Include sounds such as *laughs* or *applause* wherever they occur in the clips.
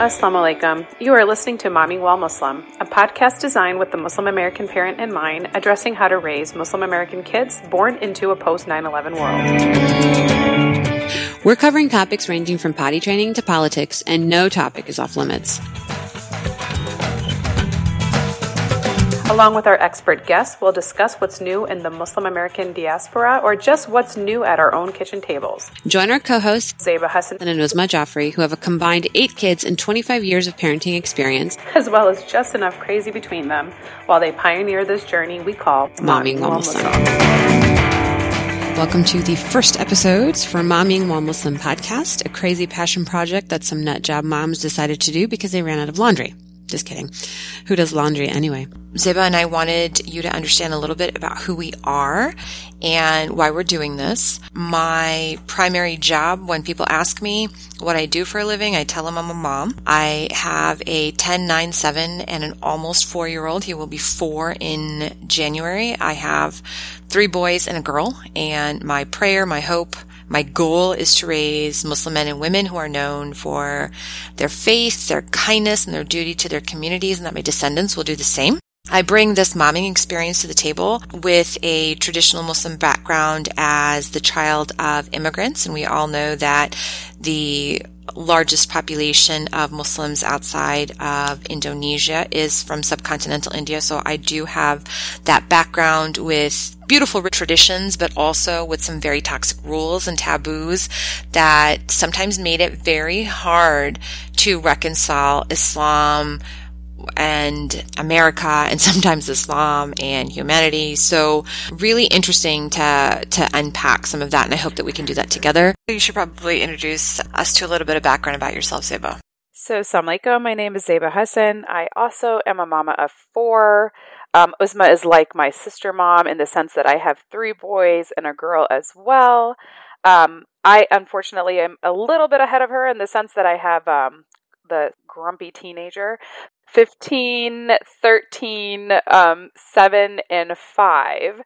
Assalamu alaikum. You are listening to Momming While Muslim, a podcast designed with the Muslim American parent in mind, addressing how to raise Muslim American kids born into a post 9 11 world. We're covering topics ranging from potty training to politics, and no topic is off limits. Along with our expert guests, we'll discuss what's new in the Muslim American diaspora or just what's new at our own kitchen tables. Join our co-hosts, Zeba Hassan and Uzma Jaffrey, who have a combined eight kids and 25 years of parenting experience, *laughs* as well as just enough crazy between them, while they pioneer this journey we call Momming While Muslim. Welcome to the first episodes for Momming While Muslim podcast, a crazy passion project that some nut job moms decided to do because they ran out of laundry. Just kidding. Who does laundry anyway? Zeba and I wanted you to understand a little bit about who we are and why we're doing this. My primary job, when people ask me what I do for a living, I tell them I'm a mom. I have a 10, 9, 7 and an almost four year old. He will be four in January. I have three boys and a girl and my prayer, my hope, my goal is to raise Muslim men and women who are known for their faith, their kindness, and their duty to their communities, and that my descendants will do the same. I bring this momming experience to the table with a traditional Muslim background as the child of immigrants, and we all know that the largest population of Muslims outside of Indonesia is from subcontinental India. So I do have that background with beautiful traditions, but also with some very toxic rules and taboos that sometimes made it very hard to reconcile Islam and America and *laughs* sometimes Islam and humanity. So really interesting to, to unpack some of that. And I hope that we can do that together. You should probably introduce us to a little bit of background about yourself, Zeba. So, Assalamu alaikum. My name is Zeba Hassan. I also am a mama of four. Um, Uzma is like my sister mom in the sense that I have three boys and a girl as well. Um, I unfortunately am a little bit ahead of her in the sense that I have um, the grumpy teenager 15, 13, um, 7, and 5.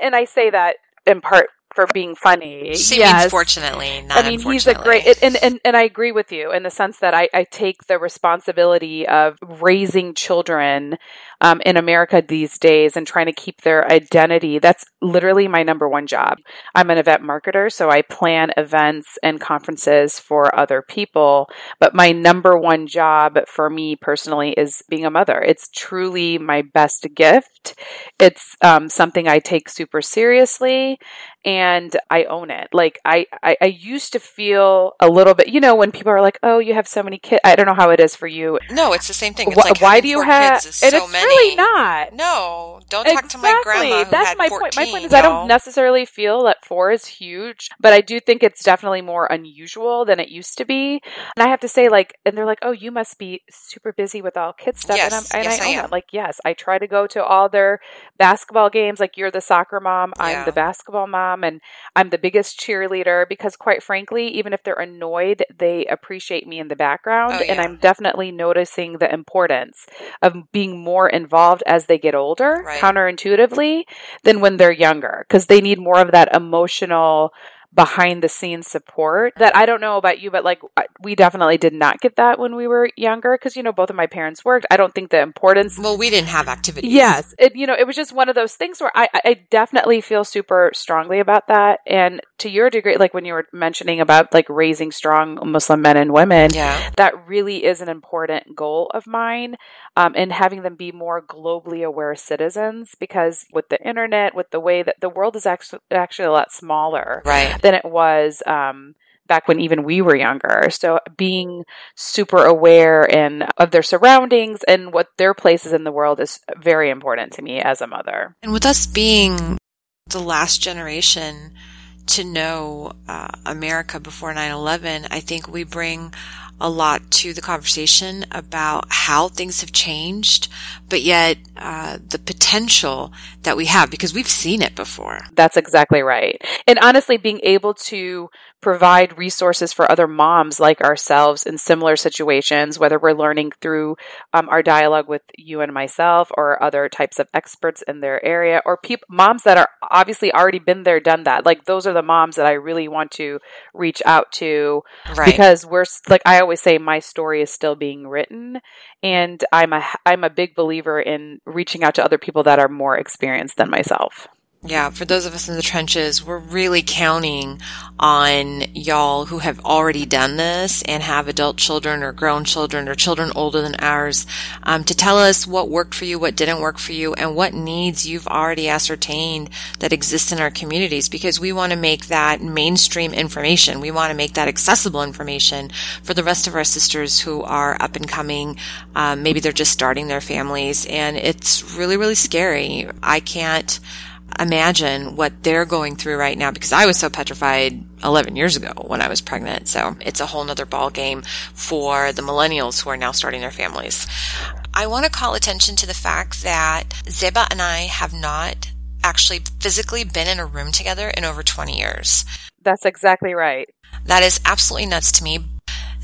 And I say that in part for being funny. She yes. means fortunately, not I mean, he's a great, and, and, and I agree with you in the sense that I, I take the responsibility of raising children um, in America these days and trying to keep their identity. That's literally my number one job. I'm an event marketer, so I plan events and conferences for other people. But my number one job for me personally is being a mother. It's truly my best gift. It's um, something I take super seriously and I own it. Like I, I, I, used to feel a little bit, you know, when people are like, "Oh, you have so many kids." I don't know how it is for you. No, it's the same thing. It's Wh- like why do you have? So it's many. really not. No, don't talk exactly. to my grandma. That's my 14, point. My point is, no. I don't necessarily feel that four is huge, but I do think it's definitely more unusual than it used to be. And I have to say, like, and they're like, "Oh, you must be super busy with all kids stuff." Yes, and, I'm, and yes, I, I am. Like, yes, I try to go to all their basketball games. Like, you're the soccer mom, I'm the basketball mom, and I'm the biggest cheerleader because, quite frankly, even if they're annoyed, they appreciate me in the background. Oh, And. I'm definitely noticing the importance of being more involved as they get older, Right. counterintuitively, than when they're younger because they need more of that emotional behind the scenes support that I don't know about you, but like we definitely did not get that when we were younger because, you know, both of my parents worked. I don't think the importance Well, we didn't have activities. Yes, it you know it was just one of those things where I I definitely feel super strongly about that. And to your degree, like when you were mentioning about like raising strong Muslim men and women, Yeah. that really is an important goal of mine. Um, and having them be more globally aware citizens because with the internet, with the way that the world is actually actually a lot smaller Right. Than it was. Um, back when even we were younger. So being super aware and of their surroundings and what their places in the world is very important to me as a mother. And with us being the last generation to know uh, America before 9 11, I think we bring a lot to the conversation about how things have changed, but yet uh, the potential that we have because we've seen it before. That's exactly right. And honestly, being able to provide resources for other moms like ourselves in similar situations, whether we're learning through um, our dialogue with you and myself or other types of experts in their area or peop- moms that are obviously already been there, done that. Like those are the moms that I really want to reach out to Right. because we're like I always say my story is still being written and I'm a I'm a big believer in reaching out to other people that are more experienced than myself. Yeah, for those of us in the trenches, we're really counting on y'all who have already done this and have adult children or grown children or children older than ours um, to tell us what worked for you, what didn't work for you, and what needs you've already ascertained that exist in our communities because we want to make that mainstream information. We want to make that accessible information for the rest of our sisters who are up and coming. Um, maybe they're just starting their families, and it's really, really scary. I can't imagine what they're going through right now because I was so petrified 11 years ago when I was pregnant. So it's a whole nother ball game for the millennials who are now starting their families. I want to call attention to the fact that Zeba and I have not actually physically been in a room together in over 20 years. That's exactly right. That is absolutely nuts to me.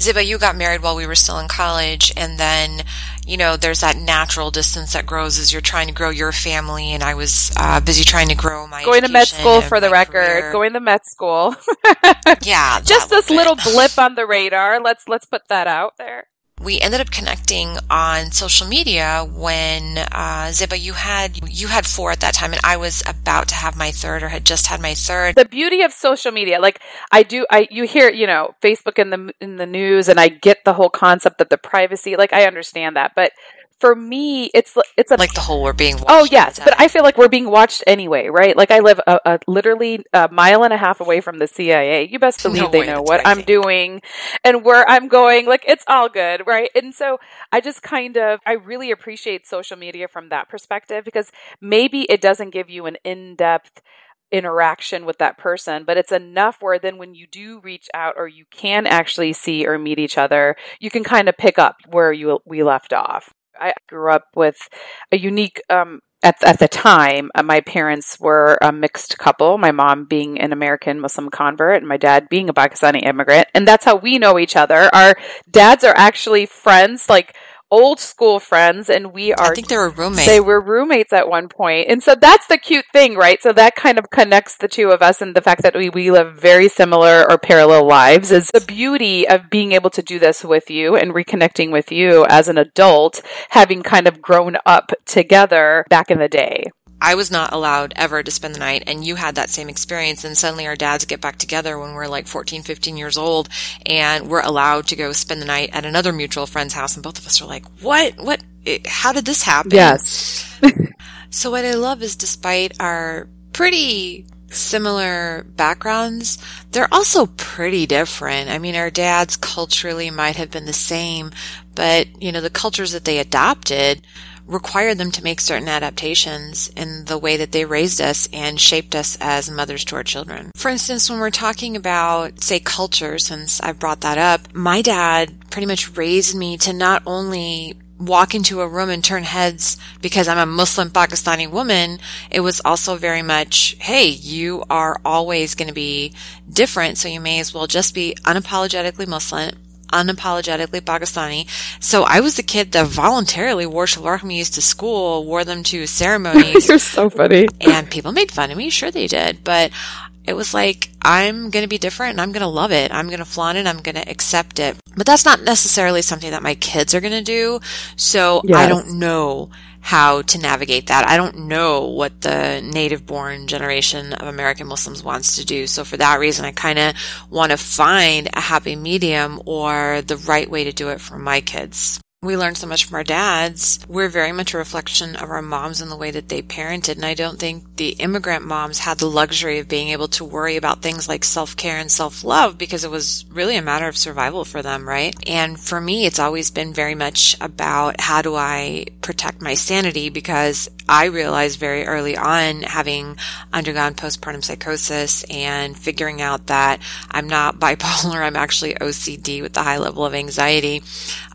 Zeba, you got married while we were still in college, and then, you know, there's that natural distance that grows as you're trying to grow your family, and I was uh, busy trying to grow my going to med school for the record, career. going to med school. yeah, *laughs* just this little blip *laughs* on the radar. Let's let's put that out there we ended up connecting on social media when uh, Zeba, you had you had four at that time, and I was about to have my third, or had just had my third. The beauty of social media, like I do, I you hear you know Facebook in the in the news, and I get the whole concept of the privacy. Like I understand that, but for me, it's it's a, like the whole we're being. Watched. Oh yes, but I feel like we're being watched anyway, right? Like I live a, a, literally a mile and a half away from the CIA. You best believe no they way, know what. I'm doing and where I'm going. Like it's all good, right? And so I just kind of I really appreciate social media from that perspective because maybe it doesn't give you an in depth interaction with that person, but it's enough where then when you do reach out or you can actually see or meet each other, you can kind of pick up where you we left off. I grew up with a unique um, at, at the time, uh, my parents were a mixed couple, my mom being an American Muslim convert and my dad being a Pakistani immigrant. And that's how we know each other. Our dads are actually friends, like old school friends and we are I think they were roommates. They were roommates at one point. And so that's the cute thing, right? So that kind of connects the two of us and the fact that we, we live very similar or parallel lives is the beauty of being able to do this with you and reconnecting with you as an adult, having kind of grown up together back in the day. I was not allowed ever to spend the night and you had that same experience and suddenly our dads get back together when we're like 14, 15 years old and we're allowed to go spend the night at another mutual friend's house and both of us are like, what, what, how did this happen? Yes. *laughs* so what I love is despite our pretty similar backgrounds, they're also pretty different. I mean, our dads culturally might have been the same, but you know, the cultures that they adopted required them to make certain adaptations in the way that they raised us and shaped us as mothers to our children. For instance, when we're talking about, say, culture, since I brought that up, my dad pretty much raised me to not only walk into a room and turn heads because I'm a Muslim Pakistani woman, it was also very much, hey, you are always going to be different, so you may as well just be unapologetically Muslim unapologetically Pakistani. So I was the kid that voluntarily wore shalwar kameez to school, wore them to ceremonies. *laughs* You're so funny. And people made fun of me. Sure they did. But it was like, I'm going to be different and I'm going to love it. I'm going to flaunt it. I'm going to accept it. But that's not necessarily something that my kids are going to do. So yes. I don't know how to navigate that. I don't know what the native born generation of American Muslims wants to do. So for that reason, I kind of want to find a happy medium or the right way to do it for my kids we learned so much from our dads. We're very much a reflection of our moms and the way that they parented. And I don't think the immigrant moms had the luxury of being able to worry about things like self care and self love because it was really a matter of survival for them, right? And for me, it's always been very much about how do I protect my sanity because I realized very early on, having undergone postpartum psychosis and figuring out that I'm not bipolar, *laughs* I'm actually OCD with a high level of anxiety.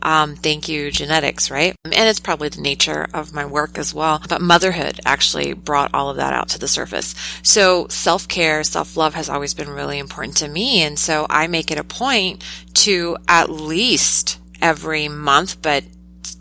Um, thank you, genetics, right? And it's probably the nature of my work as well. But motherhood actually brought all of that out to the surface. So self care, self love has always been really important to me. And so I make it a point to at least every month, but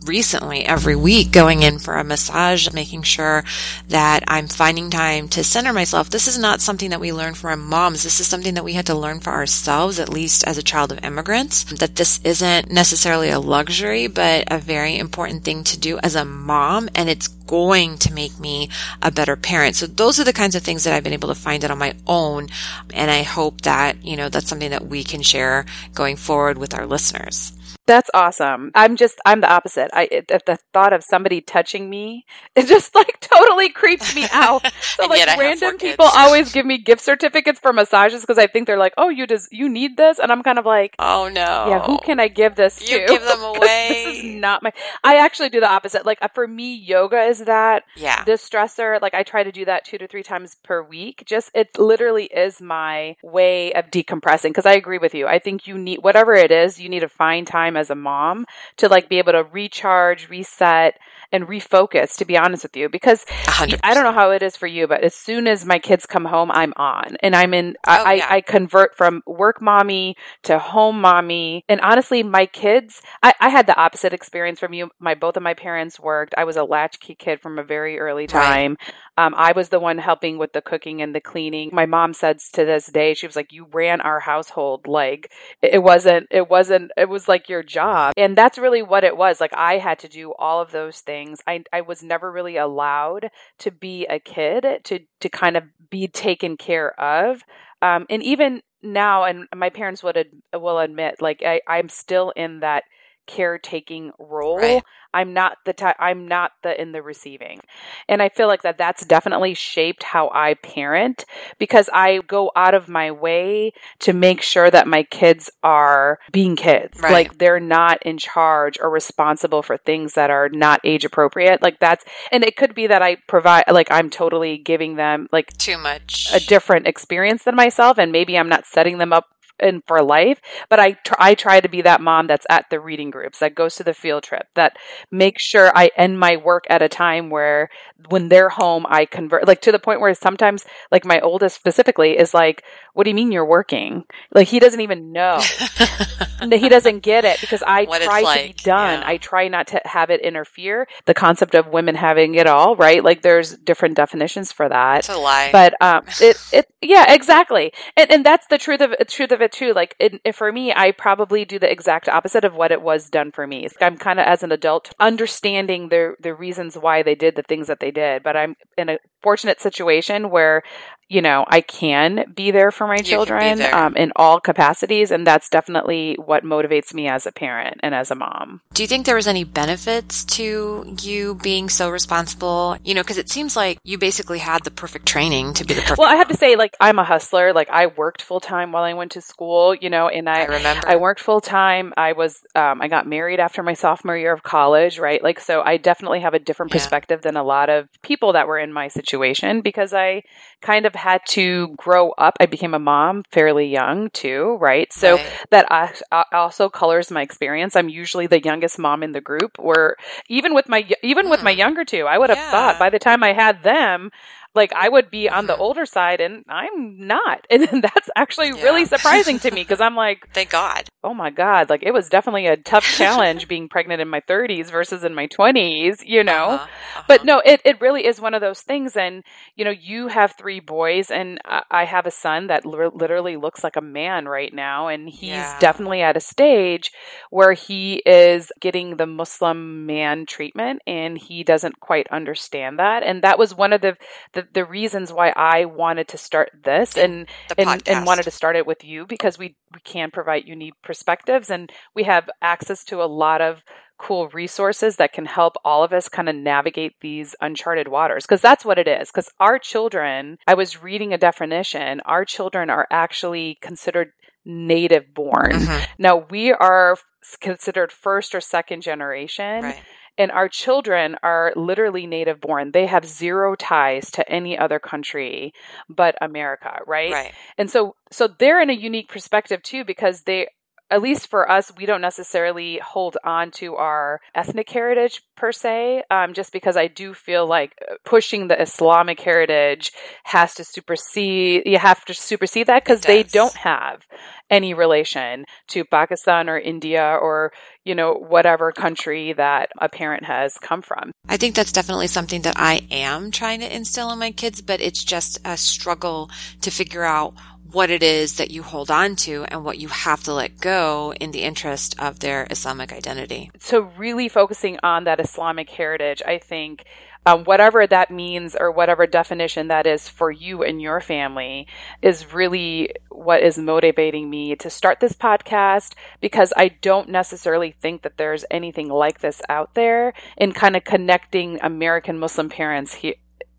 recently every week going in for a massage, making sure that I'm finding time to center myself. This is not something that we learn from our moms. This is something that we had to learn for ourselves, at least as a child of immigrants, that this isn't necessarily a luxury, but a very important thing to do as a mom. And it's going to make me a better parent. So those are the kinds of things that I've been able to find out on my own. And I hope that, you know, that's something that we can share going forward with our listeners. That's awesome. I'm just, I'm the opposite. I, it, the thought of somebody touching me, *laughs* it just like totally creeps me out. *laughs* So like random people always *laughs* give me gift certificates for massages because I think they're like, oh, you just, you need this. And I'm kind of like, oh no. Yeah. Who can I give this you to? give them away. this is not my, I actually do the opposite. Like uh, for me, yoga is that yeah. distressor. Like I try to do that two to three times per week. Just, it literally is my way of decompressing because I agree with you. I think you need, whatever it is, you need to find time time as a mom to like be able to recharge, reset, and refocus, to be honest with you, because 100%. I don't know how it is for you, but as soon as my kids come home, I'm on and I'm in, oh, I, yeah. I, convert from work mommy to home mommy. And honestly, my kids, I, I, had the opposite experience from you. My, both of my parents worked. I was a latchkey kid from a very early time. Right. Um, I was the one helping with the cooking and the cleaning. My mom says to this day, she was like, you ran our household. Like it wasn't, it wasn't, it was like your job. And that's really what it was. Like I had to do all of those things. I, I was never really allowed to be a kid to, to kind of be taken care of. Um, and even now, and my parents would ad- will admit, like I, I'm still in that caretaking role. Right. I'm not the type I'm not the in the receiving. And I feel like that that's definitely shaped how I parent because I go out of my way to make sure that my kids are being kids. Right. Like they're not in charge or responsible for things that are not age appropriate. Like that's and it could be that I provide like I'm totally giving them like too much a different experience than myself and maybe I'm not setting them up and for life. But I tr- I try to be that mom that's at the reading groups, that goes to the field trip, that makes sure I end my work at a time where when they're home, I convert like to the point where sometimes like my oldest specifically is like, "What do you mean you're working?" Like he doesn't even know. *laughs* he doesn't get it because I what try like. to be done. Yeah. I try not to have it interfere. The concept of women having it all, right? Like there's different definitions for that. It's a lie. But um, it it yeah, exactly. And and that's the truth of truth of it too. Like it, for me, I probably do the exact opposite of what it was done for me. I'm kind of as an adult understanding the the reasons why they did the things that they did, but I'm in a fortunate situation where you know, I can be there for my you children um, in all capacities. And that's definitely what motivates me as a parent and as a mom. Do you think there was any benefits to you being so responsible? You know, because it seems like you basically had the perfect training to be the perfect. Well, I have to say, like, I'm a hustler. Like, I worked full time while I went to school, you know, and I, I remember I worked full time. I was, um, I got married after my sophomore year of college, right? Like, so I definitely have a different yeah. perspective than a lot of people that were in my situation because I kind of had to grow up. I became a mom fairly young too, right? So right. that also colors my experience. I'm usually the youngest mom in the group. Where even with my even mm. with my hmm. younger two, I would have yeah. thought by the time I had them, like I would be on the mm-hmm. older side and I'm not. *laughs* And that's actually yeah. really *laughs* surprising to me because I'm like, thank God. Oh my God. Like it was definitely a tough *laughs* challenge being pregnant in my 30s versus in my 20s, you know? Uh-huh. Uh-huh. But no, it, it really is one of those things. And, you know, you have three boys and I have a son that l- literally looks like a man right now. And he's yeah. definitely at a stage where he is getting the Muslim man treatment and he doesn't quite understand that. And that was one of the, the the reasons why I wanted to start this and and, and wanted to start it with you because we we can provide unique perspectives and we have access to a lot of cool resources that can help all of us kind of navigate these uncharted waters. Because that's what it is. Because our children I was reading a definition our children are actually considered native born. Mm-hmm. now we are considered first or second generation. Right and our children are literally native born. They have zero ties to any other country but America, right? Right. And so so they're in a unique perspective too because they at least for us, we don't necessarily hold on to our ethnic heritage per se, um, just because I do feel like uh, pushing the Islamic heritage has to supersede, you have to supersede that because they don't have any relation to Pakistan or India or, you know, whatever country that a parent has come from. I think that's definitely something that I am trying to instill in my kids, but it's just a struggle to figure out what it is that you hold on to and what you have to let go in the interest of their Islamic identity. So, really focusing on that Islamic heritage, I think. Um, whatever that means or whatever definition that is for you and your family is really what is motivating me to start this podcast because I don't necessarily think that there's anything like this out there in kind of connecting American Muslim parents here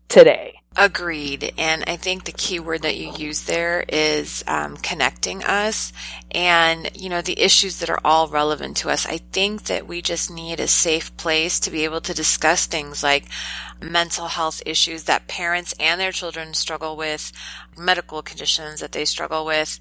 today. Agreed. And I think the key word that you use there is um, connecting us and, you know, the issues that are all relevant to us. I think that we just need a safe place to be able to discuss things like mental health issues that parents and their children struggle with, medical conditions that they struggle with,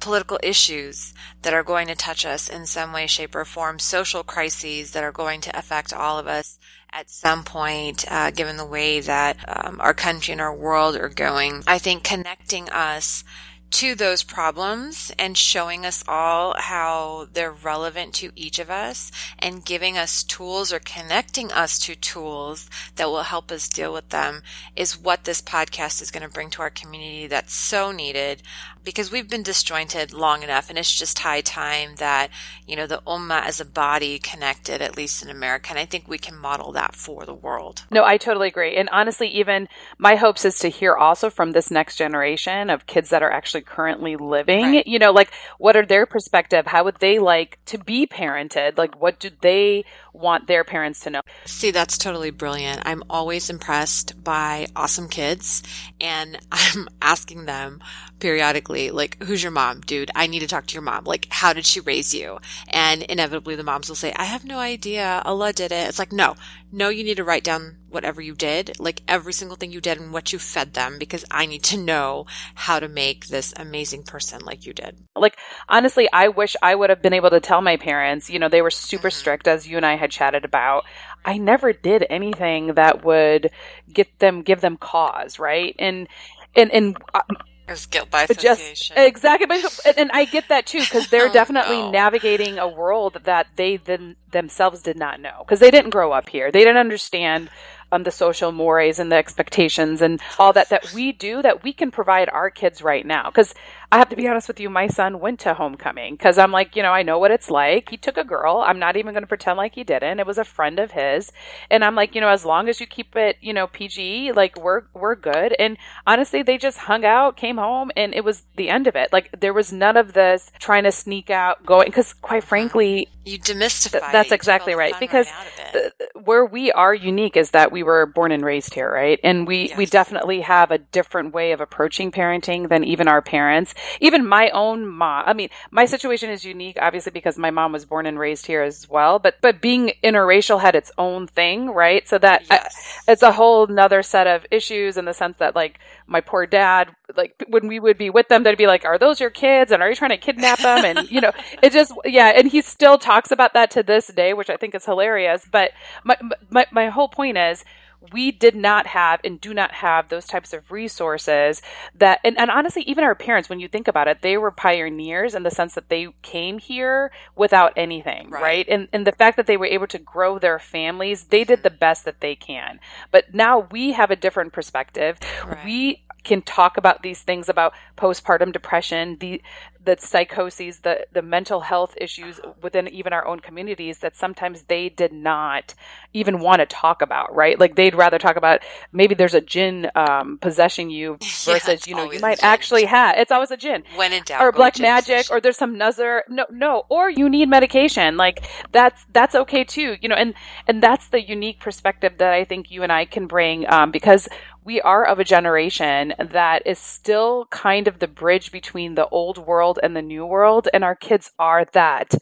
political issues that are going to touch us in some way, shape, or form, social crises that are going to affect all of us at some point, uh, given the way that um, our country and our world are going. I think connecting us to those problems and showing us all how they're relevant to each of us and giving us tools or connecting us to tools that will help us deal with them is what this podcast is going to bring to our community that's so needed because we've been disjointed long enough and it's just high time that, you know, the Ummah as a body connected, at least in America. And I think we can model that for the world. No, I totally agree. And honestly, even my hopes is to hear also from this next generation of kids that are actually currently living, right. you know, like what are their perspective? How would they like to be parented? Like what do they want their parents to know? See, that's totally brilliant. I'm always impressed by awesome kids and *laughs* I'm asking them periodically, like, who's your mom, dude? I need to talk to your mom. Like, how did she raise you? And inevitably the moms will say, I have no idea. Allah did it. It's like, no, no, you need to write down whatever you did, like every single thing you did and what you fed them, because I need to know how to make this amazing person like you did. Like, honestly, I wish I would have been able to tell my parents, you know, they were super mm-hmm. strict, as you and I had chatted about. I never did anything that would get them, give them cause, right? And, and, and, uh, it's guilt by association. Just, exactly. And I get that too, because they're *laughs* oh, definitely no. navigating a world that they then themselves did not know, because they didn't grow up here. They didn't understand um, the social mores and the expectations and all that that we do that we can provide our kids right now. Because I have to be honest with you, my son went to homecoming because I'm like, you know, I know what it's like. He took a girl. I'm not even going to pretend like he didn't. It was a friend of his, and I'm like, you know, as long as you keep it, you know, PG, like we're we're good. And honestly, they just hung out, came home, and it was the end of it. Like there was none of this trying to sneak out, going because quite frankly, you demystify. Th- that's exactly right because right where we are unique is that we were born and raised here, right? And we yes. we definitely have a different way of approaching parenting than even our parents even my own mom. I mean, my situation is unique, obviously, because my mom was born and raised here as well. But but being interracial had its own thing, right? So that yes. I, it's a whole nother set of issues in the sense that like my poor dad, like when we would be with them, they'd be like, "Are those your kids? And are you trying to kidnap them?" And you know, *laughs* it just yeah. And he still talks about that to this day, which I think is hilarious. But my my my whole point is we did not have and do not have those types of resources that and, and honestly even our parents when you think about it they were pioneers in the sense that they came here without anything right, right? And, and the fact that they were able to grow their families they did the best that they can but now we have a different perspective right. we can talk about these things about postpartum depression, the the psychoses, the the mental health issues within even our own communities that sometimes they did not even want to talk about, right? Like they'd rather talk about maybe there's a jinn um, possessing you *laughs* versus yeah, you know you might actually have it's always a jinn. When in doubt or black magic or there's some nazar no no or you need medication like that's that's okay too you know and and that's the unique perspective that I think you and I can bring um, because we are of a generation that is still kind of the bridge between the old world and the new world and our kids are that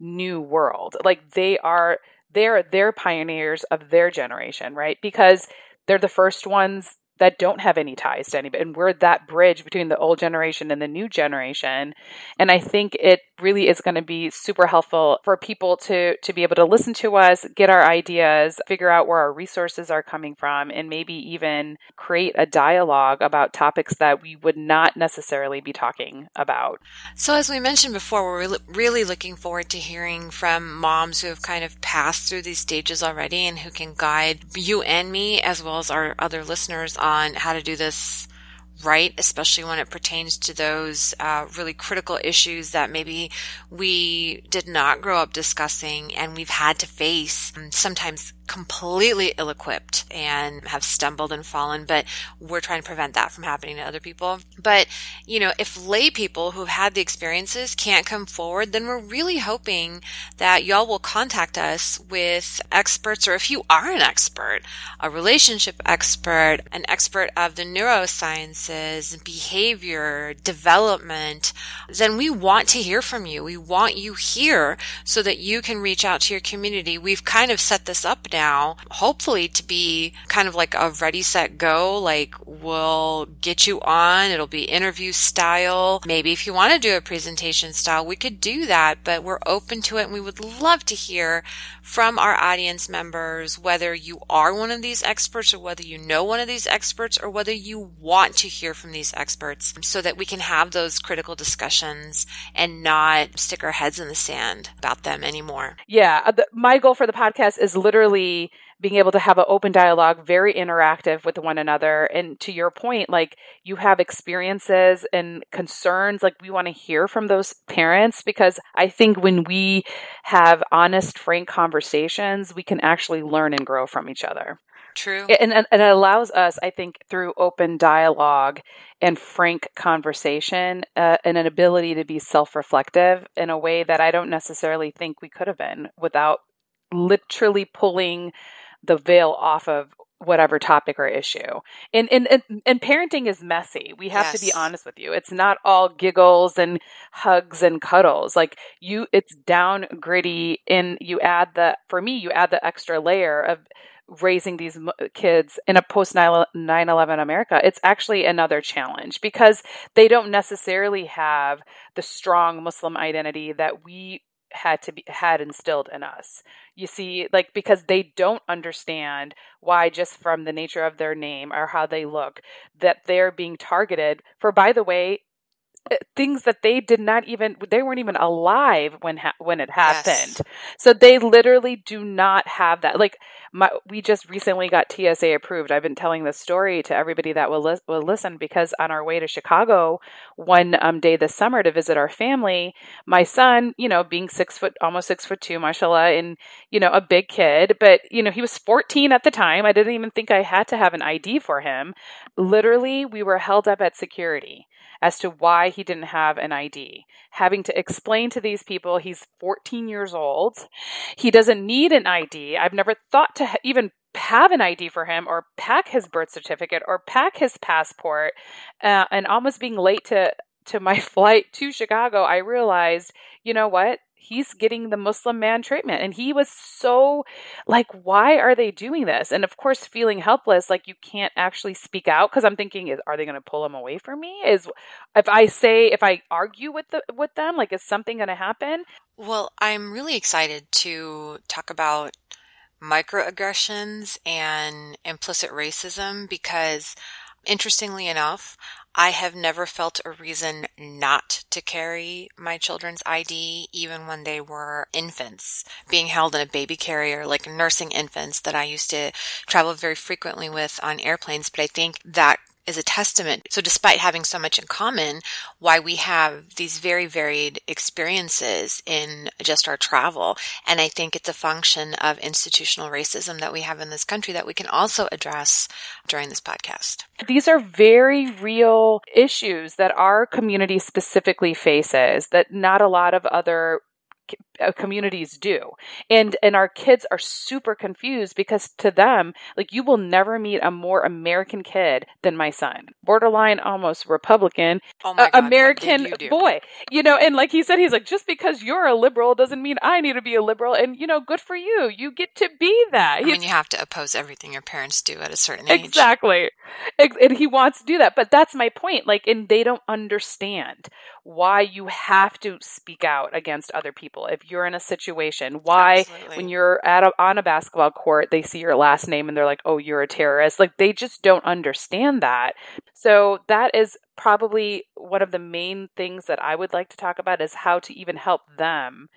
new world. Like they are they're they're pioneers of their generation right? Because they're the first ones that don't have any ties to anybody. And we're that bridge between the old generation and the new generation. And I think it really is going to be super helpful for people to to be able to listen to us, get our ideas, figure out where our resources are coming from, and maybe even create a dialogue about topics that we would not necessarily be talking about. So, as we mentioned before, we're really looking forward to hearing from moms who have kind of passed through these stages already and who can guide you and me, as well as our other listeners, on how to do this right, especially when it pertains to those uh, really critical issues that maybe we did not grow up discussing and we've had to face. Sometimes completely ill equipped and have stumbled and fallen, but we're trying to prevent that from happening to other people. But, you know, if lay people who've had the experiences can't come forward, then we're really hoping that y'all will contact us with experts, or if you are an expert, a relationship expert, an expert of the neurosciences, behavior, development, then we want to hear from you. We want you here so that you can reach out to your community. We've kind of set this up now, hopefully to be kind of like a ready, set, go. Like we'll get you on. It'll be interview style. Maybe if you want to do a presentation style, we could do that, but we're open to it and we would love to hear from our audience members whether you are one of these experts or whether you know one of these experts or whether you want to hear from these experts so that we can have those critical discussions and not stick our heads in the sand about them anymore. Yeah. Uh, the, my goal for the podcast is literally being able to have an open dialogue, very interactive with one another. And to your point, like you have experiences and concerns, like we want to hear from those parents because I think when we have honest, frank conversations, we can actually learn and grow from each other. True. And, and, and it allows us, I think, through open dialogue and frank conversation, uh, and an ability to be self reflective in a way that I don't necessarily think we could have been without literally pulling the veil off of whatever topic or issue. And and and, and parenting is messy. We have yes. to be honest with you. It's not all giggles and hugs and cuddles. Like you it's down gritty and you add the for me you add the extra layer of raising these kids in a post 9-11 america it's actually another challenge because they don't necessarily have the strong muslim identity that we had to be had instilled in us. You see, like because they don't understand why just from the nature of their name or how they look that they're being targeted for by the way things that they did not even they weren't even alive when ha- when it happened. Yes. So they literally do not have that. Like my, we just recently got TSA approved. I've been telling this story to everybody that will li- will listen because on our way to Chicago one um, day this summer to visit our family, my son, you know, being six foot almost six foot two, mashallah, and you know a big kid, but you know he was 14 at the time. I didn't even think I had to have an ID for him. Literally, we were held up at security as to why he didn't have an ID, having to explain to these people he's 14 years old. He doesn't need an ID. I've never thought to even have an ID for him or pack his birth certificate or pack his passport uh, and almost being late to to my *laughs* flight to Chicago, I realized, you know what? He's getting the Muslim man treatment. And he was so like, why are they doing this? And of course, feeling helpless, like you can't actually speak out because I'm thinking, are they going to pull him away from me? Is if I say if I argue with the with them, like is something going to happen? Well, I'm really excited to talk about microaggressions and implicit racism because interestingly enough, I have never felt a reason not to carry my children's ID, even when they were infants, being held in a baby carrier, like nursing infants that I used to travel very frequently with on airplanes. But I think that is a testament. So despite having so much in common, why we have these very varied experiences in just our travel. And I think it's a function of institutional racism that we have in this country that we can also address during this podcast. These are very real issues that our community specifically faces that not a lot of other Uh, communities do. And and our kids are super confused because to them like you will never meet a more american kid than my son. Borderline almost republican. Oh God, american you boy. You know and like he said he's like just because you're a liberal doesn't mean i need to be a liberal. And you know good for you. You get to be that. I mean, you have to oppose everything your parents do at a certain age. Exactly. And he wants to do that. But that's my point like and they don't understand why you have to speak out against other people. If you're in a situation why Absolutely. when you're at a, on a basketball court they see your last name and they're like oh you're a terrorist like they just don't understand that so that is probably one of the main things that I would like to talk about is how to even help them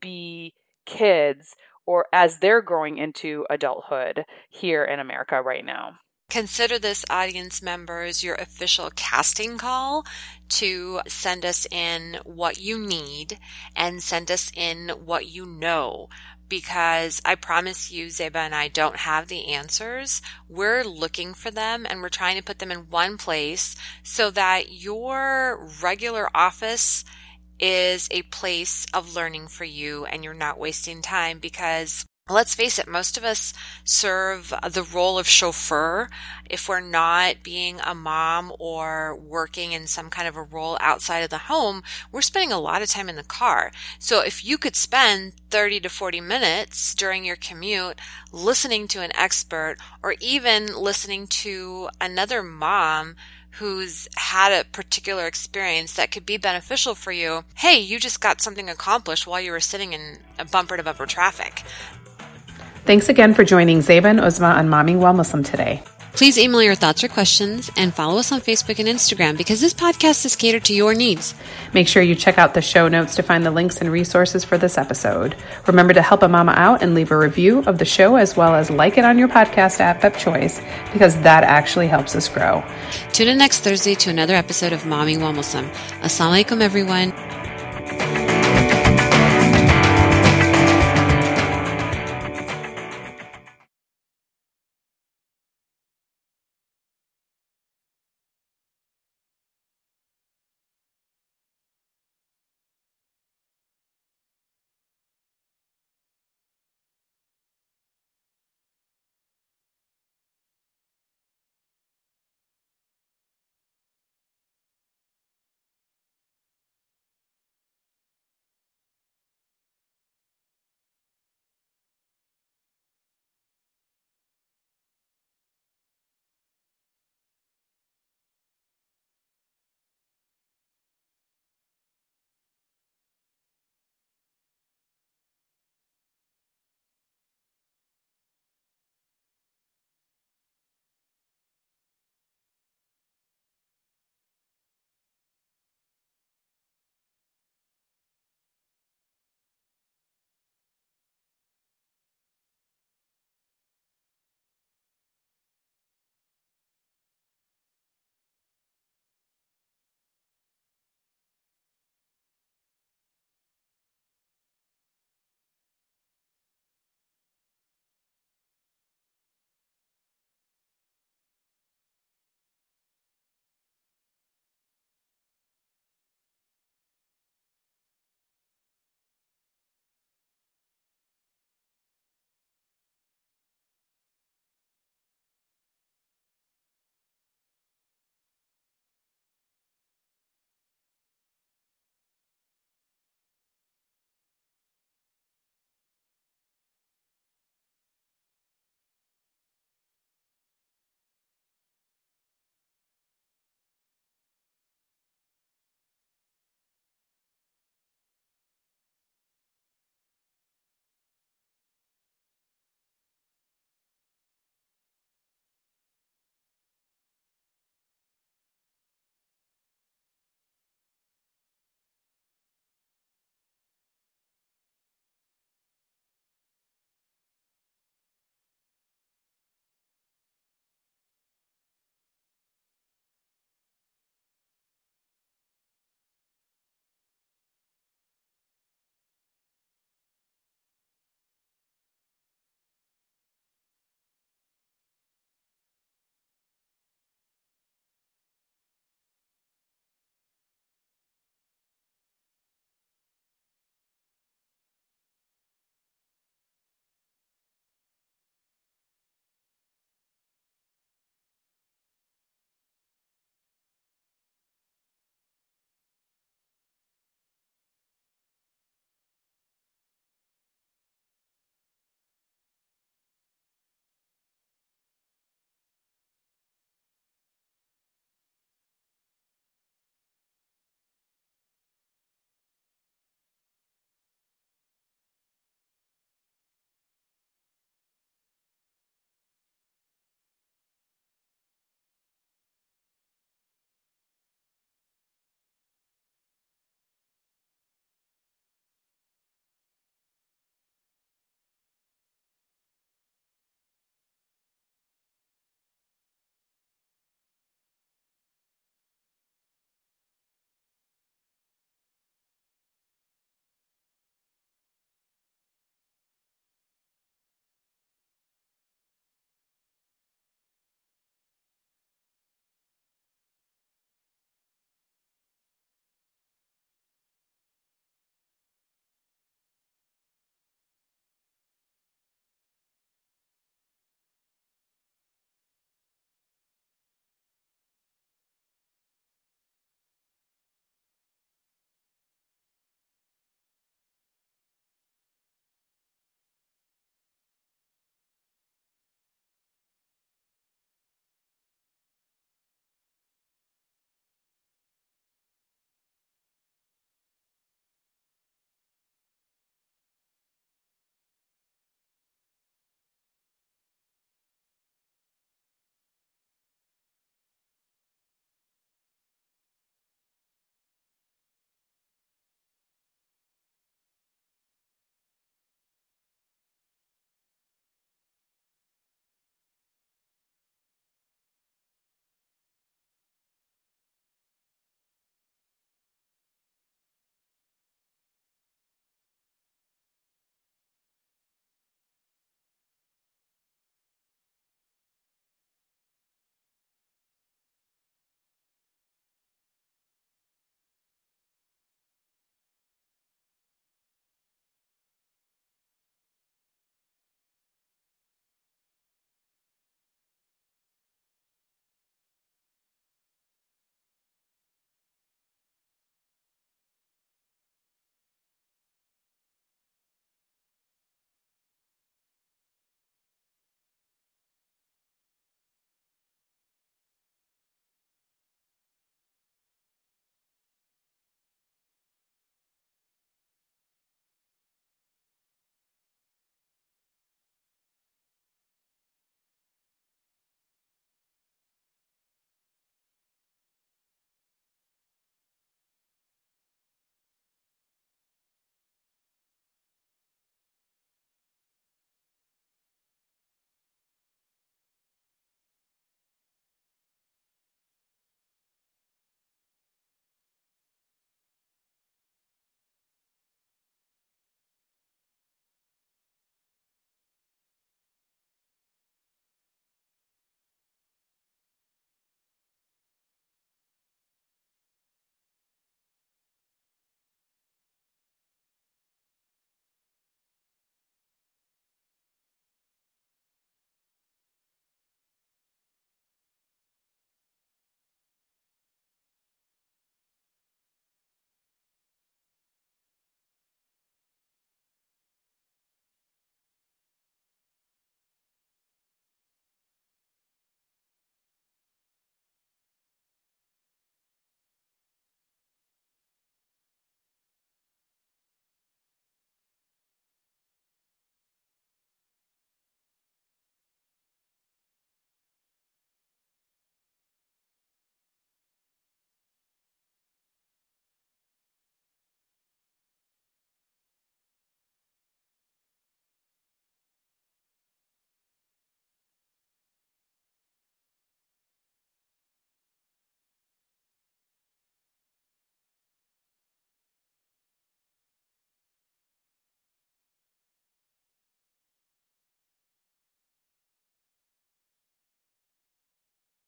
be kids or as they're growing into adulthood here in America right now. Consider this audience members your official casting call to send us in what you need and send us in what you know. Because I promise you, Zeba and I don't have the answers. We're looking for them and we're trying to put them in one place so that your regular office is a place of learning for you and you're not wasting time because let's face it, most of us serve the role of chauffeur if we're not being a mom or working in some kind of a role outside of the home. We're spending a lot of time in the car. So if you could spend 30 to 40 minutes during your commute listening to an expert or even listening to another mom who's had a particular experience that could be beneficial for you, hey, you just got something accomplished while you were sitting in a bumper to bumper traffic. Thanks again for joining Zeba and Uzma on Momming While Muslim today. Please email your thoughts or questions and follow us on Facebook and Instagram because this podcast is catered to your needs. Make sure you check out the show notes to find the links and resources for this episode. Remember to help a mama out and leave a review of the show as well as like it on your podcast app of choice because that actually helps us grow. Tune in next Thursday to another episode of Momming While Muslim. Assalamu alaikum, everyone.